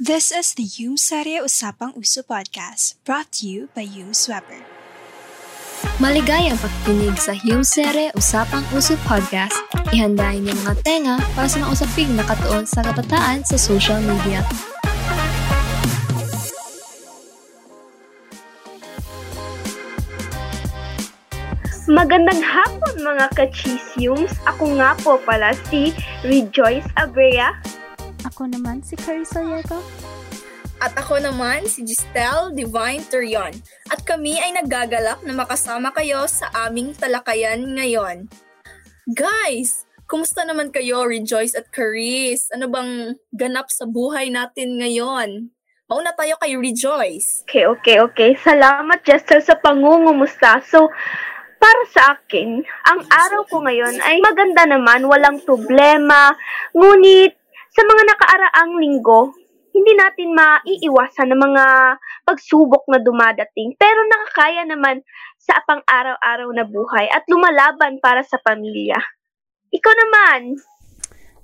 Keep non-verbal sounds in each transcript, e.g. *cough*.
This is the Yung Serye Usapang Uso podcast, brought to you by Yung Sweper. Maligayang pakikinig sa Yung Sere Usapang Uso Podcast. Ihandain niyo mga tenga para sa mga usaping nakatuon sa kabataan sa social media. Magandang hapon mga ka-chisums. Ako nga po pala si Rejoice Abrea. Ako naman si Carissa Yego. At ako naman si Giselle Divine Turion. At kami ay nagagalak na makasama kayo sa aming talakayan ngayon. Guys, kumusta naman kayo, Rejoice at Caris? Ano bang ganap sa buhay natin ngayon? Mauna tayo kay Rejoice. Okay, okay, okay. Salamat, Jester, sa pangungumusta. So, para sa akin, ang araw ko ngayon ay maganda naman, walang problema. Ngunit, sa mga nakaaraang linggo, hindi natin maiiwasan ng mga pagsubok na dumadating. Pero nakakaya naman sa pang-araw-araw na buhay at lumalaban para sa pamilya. Ikaw naman,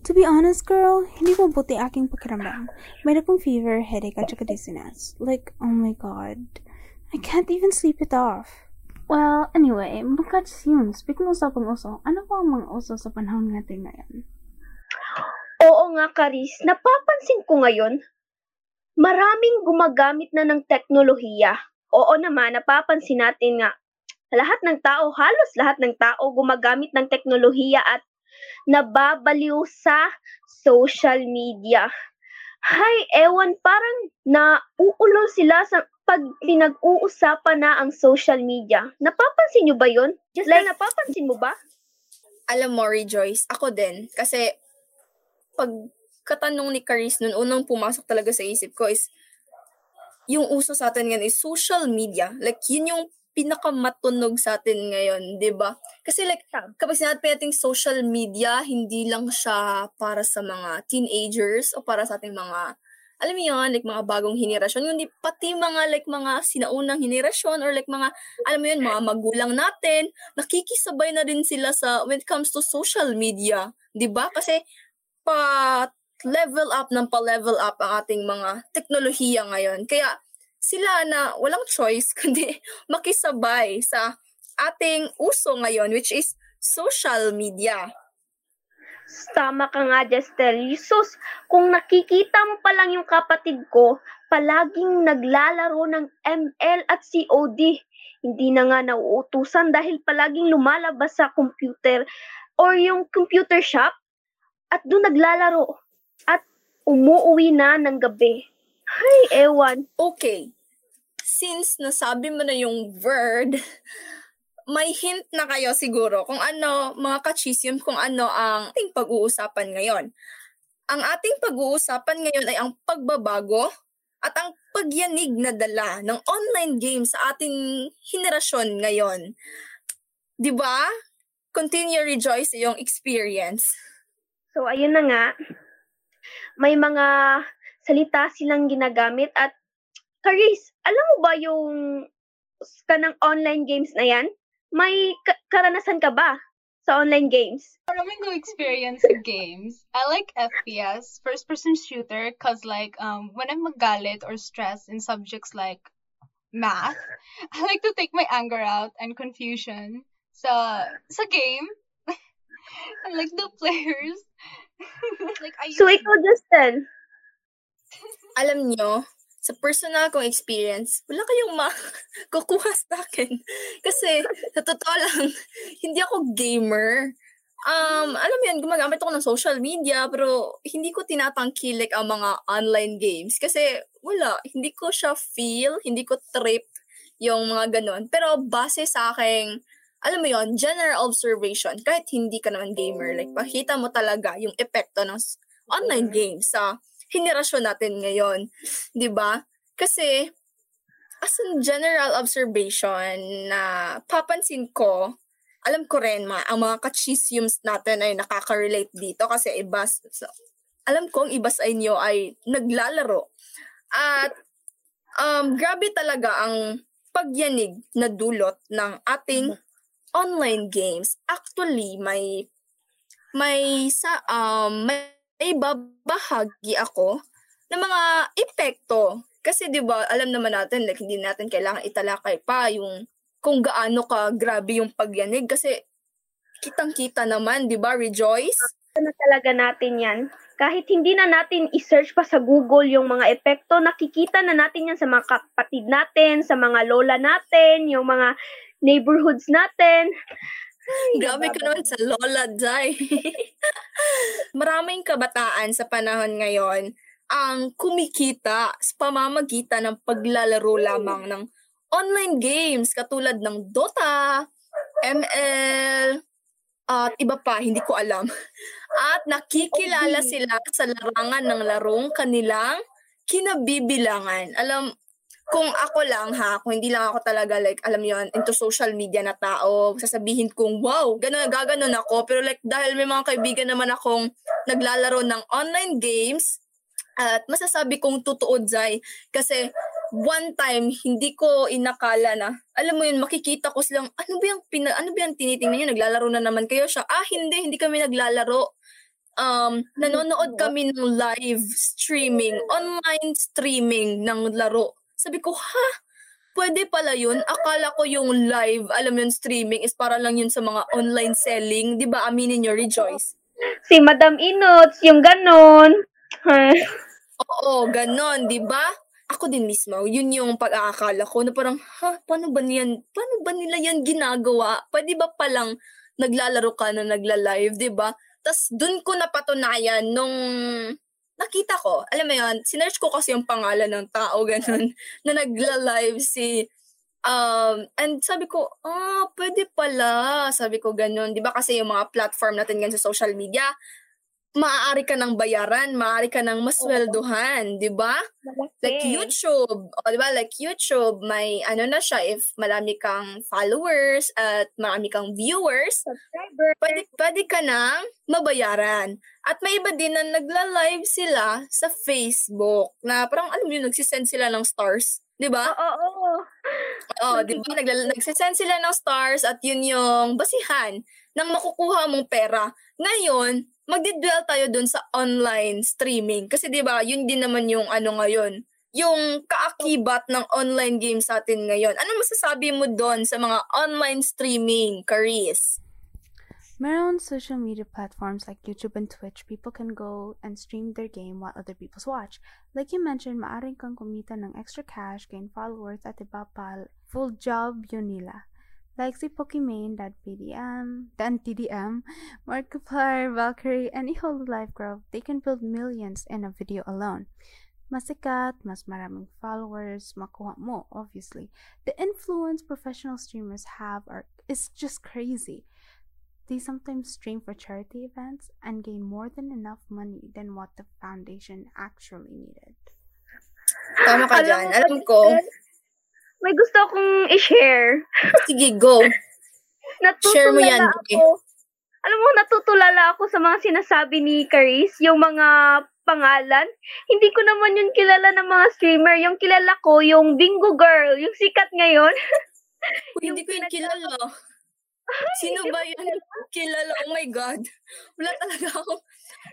To be honest, girl, hindi ko buti aking pakiramdam. Mayroon akong fever, headache, at saka dizziness. Like, oh my god. I can't even sleep it off. Well, anyway, bukas yun. Speaking of usapang uso, ano ba ang mga uso sa panahon natin ngayon? Nga, Karis. Napapansin ko ngayon, maraming gumagamit na ng teknolohiya. Oo naman, napapansin natin nga, lahat ng tao, halos lahat ng tao gumagamit ng teknolohiya at nababaliw sa social media. Hay, ewan, parang nauulo sila sa pag pinag-uusapan na ang social media. Napapansin nyo ba yun? Just like, napapansin mo ba? Alam mo, Rejoice, ako din. Kasi, pag katanong ni Caris nun, unang pumasok talaga sa isip ko is, yung uso sa atin ngayon is social media. Like, yun yung pinakamatunog sa atin ngayon, di ba? Kasi like, kapag sinabi natin social media, hindi lang siya para sa mga teenagers o para sa ating mga, alam mo yun, like mga bagong henerasyon, hindi pati mga like mga sinaunang henerasyon or like mga, alam mo yun, mga magulang natin, nakikisabay na din sila sa, when it comes to social media, di ba? Kasi, pa level up ng pa-level up ang ating mga teknolohiya ngayon. Kaya, sila na walang choice *laughs* kundi makisabay sa ating uso ngayon which is social media. Tama ka nga, Jestel. Sus, kung nakikita mo pa lang yung kapatid ko, palaging naglalaro ng ML at COD. Hindi na nga nauutusan dahil palaging lumalabas sa computer or yung computer shop at doon naglalaro at umuuwi na ng gabi. Hay, ewan. Okay. Since nasabi mo na yung word, may hint na kayo siguro kung ano, mga kachisyon, kung ano ang ating pag-uusapan ngayon. Ang ating pag-uusapan ngayon ay ang pagbabago at ang pagyanig na dala ng online games sa ating henerasyon ngayon. 'Di ba? Continue rejoice iyong experience. So, ayun na nga. May mga salita silang ginagamit at Caris, alam mo ba yung kanang online games na yan? May ka- karanasan ka ba sa online games? Maraming ko experience games. I like FPS, first person shooter, cause like um when I'm magalit or stressed in subjects like math, *laughs* I like to take my anger out and confusion sa sa game. I like the players. *laughs* like I So, ikaw, Justin, Alam nyo, sa personal kong experience, wala kayong makukuha *laughs* sa akin. Kasi, sa totoo lang, *laughs* hindi ako gamer. Um, alam mo yan, gumagamit ako ng social media, pero hindi ko tinatangkilik ang mga online games. Kasi, wala, hindi ko siya feel, hindi ko trip yung mga ganon. Pero, base sa aking, alam mo yon general observation, kahit hindi ka naman gamer, like, pakita mo talaga yung epekto ng online games sa henerasyon natin ngayon. 'di ba? Kasi as a general observation na papansin ko, alam ko rin ma, ang mga kachisums natin ay nakaka-relate dito kasi iba so, alam ko ang iba sa inyo ay naglalaro. At um, grabe talaga ang pagyanig na dulot ng ating online games. Actually, may may sa um may may babahagi ako ng mga epekto. Kasi 'di ba, alam naman natin like hindi natin kailangan italakay pa yung kung gaano ka grabe yung pagyanig kasi kitang-kita naman, 'di ba, Rejoice? na talaga natin yan. Kahit hindi na natin i-search pa sa Google yung mga epekto, nakikita na natin yan sa mga kapatid natin, sa mga lola natin, yung mga neighborhoods natin. Grabe ka naman sa lola, Jai. *laughs* Maraming kabataan sa panahon ngayon ang kumikita sa pamamagitan ng paglalaro lamang ng online games katulad ng Dota, ML, at iba pa, hindi ko alam. *laughs* At nakikilala sila sa larangan ng larong kanilang kinabibilangan. Alam, kung ako lang ha, kung hindi lang ako talaga like, alam yon into social media na tao, sasabihin kong, wow, gano'n, gaganon ako. Pero like, dahil may mga kaibigan naman akong naglalaro ng online games, at masasabi kong totoo, Jai, kasi one time, hindi ko inakala na, alam mo yun, makikita ko silang, ano ba yung, pina, ano ba yung tinitingnan nyo? Naglalaro na naman kayo siya. Ah, hindi, hindi kami naglalaro. Um, nanonood kami ng live streaming, online streaming ng laro. Sabi ko, ha? Pwede pala yun? Akala ko yung live, alam yun, streaming is para lang yun sa mga online selling. Di ba, aminin nyo, Rejoice? Si Madam Inots, yung ganon. *laughs* Oo, ganon, di ba? Ako din mismo, yun yung pag-aakala ko na parang, ha, paano ba niyan, paano ba nila yan ginagawa? Pwede ba palang naglalaro ka na nagla-live, di ba? Tapos dun ko napatunayan nung nakita ko, alam mo yun, sinearch ko kasi yung pangalan ng tao, ganun, *laughs* na nagla-live si, um, and sabi ko, ah, pwede pala, sabi ko ganun, di ba kasi yung mga platform natin ganun sa social media, maaari ka ng bayaran, maaari ka ng masweldohan, di ba? Like YouTube, o di ba? Like YouTube, may ano na siya, if marami kang followers at marami kang viewers, pwede, pwede ka nang mabayaran. At may iba din na nagla-live sila sa Facebook na parang alam yun, nagsisend sila ng stars. Di ba? Oo, oo. Oo, di ba? Nagla- nagsisend sila ng stars at yun yung basihan ng makukuha mong pera. Ngayon, magdi-dwell tayo dun sa online streaming. Kasi di ba, yun din naman yung ano ngayon, yung kaakibat ng online games sa atin ngayon. Ano masasabi mo doon sa mga online streaming, Caris? Meron social media platforms like YouTube and Twitch, people can go and stream their game while other people watch. Like you mentioned, maaring kang kumita ng extra cash, gain followers, at iba pa, full job yun nila. Like si Pokimane, Dan PDM, TDM, Markiplier, Valkyrie, and Life Grove, they can build millions in a video alone. Masikat, mas maraming followers, makuha mo, obviously. The influence professional streamers have are, is just crazy. They sometimes stream for charity events and gain more than enough money than what the foundation actually needed. Tama ka Alam dyan. Alam ko. May gusto akong i-share. Sige, go. Share mo yan, ako. Alam mo, natutulala ako sa mga sinasabi ni Caris, yung mga pangalan. Hindi ko naman yun kilala ng mga streamer. Yung kilala ko, yung Bingo Girl, yung sikat ngayon. *laughs* Uy, hindi ko yun kilala. Sino ba yan? Kilala? Oh my God. Wala talaga akong,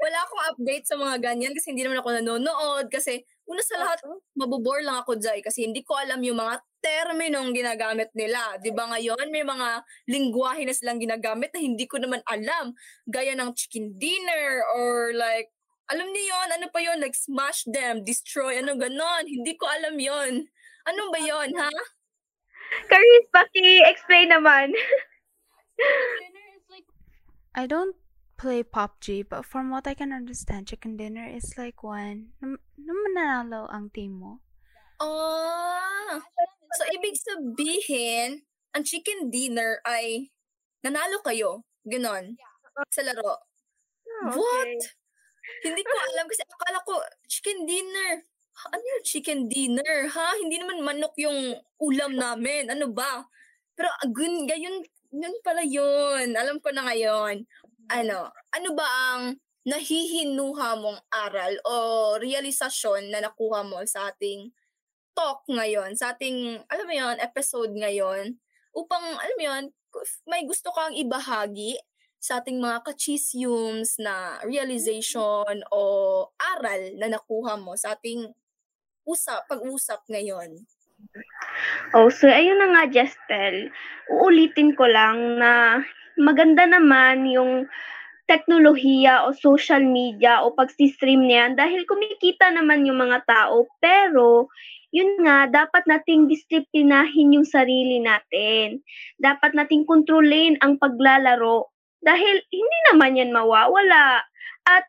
wala akong update sa mga ganyan kasi hindi naman ako nanonood. Kasi una sa lahat, mabobore lang ako dyan kasi hindi ko alam yung mga terminong ginagamit nila. Di ba ngayon, may mga lingwahe na silang ginagamit na hindi ko naman alam. Gaya ng chicken dinner or like, alam niyo yon ano pa yon like smash them, destroy, ano ganon. Hindi ko alam yon Ano ba yon ha? Caris, paki-explain naman. *laughs* I don't play PUBG, but from what I can understand, Chicken Dinner is like when num nung mananalo ang team mo. Ah, so ibig sabihin, ang chicken dinner ay nanalo kayo. Ganon. Sa laro. What? Hindi ko alam kasi akala ko chicken dinner. Ano yung chicken dinner? Ha? Hindi naman manok yung ulam namin. Ano ba? Pero gun, gayon, yun pala yun. Alam ko na ngayon. Ano, ano ba ang nahihinuha mong aral o realisasyon na nakuha mo sa ating talk ngayon, sa ating, alam mo yun, episode ngayon, upang, alam mo yun, may gusto kang ibahagi sa ating mga kachisyums na realization o aral na nakuha mo sa ating usap, pag-usap ngayon? Oh, so ayun na nga, Jestel. Uulitin ko lang na maganda naman yung teknolohiya o social media o pag-stream niyan dahil kumikita naman yung mga tao. Pero, yun nga, dapat nating disiplinahin yung sarili natin. Dapat nating kontrolin ang paglalaro dahil hindi naman yan mawawala. At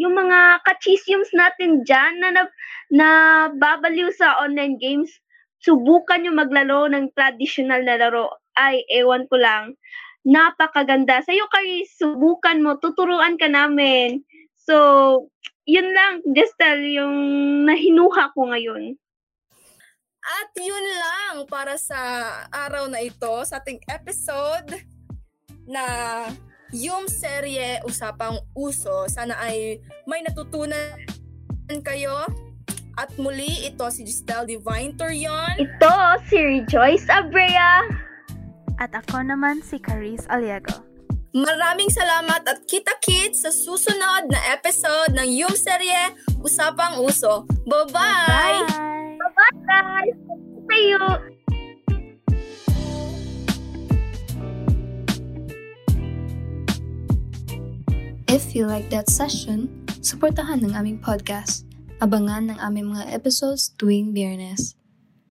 yung mga kachisyums natin dyan na, na, na babaliw sa online games, subukan yung maglaro ng traditional na laro. Ay, ewan ko lang napakaganda. Sa'yo, Kay, subukan mo, tuturuan ka namin. So, yun lang, Gestel, yung nahinuha ko ngayon. At yun lang para sa araw na ito, sa ating episode na yung serye Usapang Uso. Sana ay may natutunan kayo. At muli, ito si Giselle Divine Torion. Ito si Rejoice Abrea. At ako naman si Caris Aliego. Maraming salamat at kita-kits sa susunod na episode ng Yung Serye Usapang Uso. Bye-bye! Bye! Bye, guys! See you! If you like that session, suportahan ng aming podcast. Abangan ng aming mga episodes tuwing biyernes.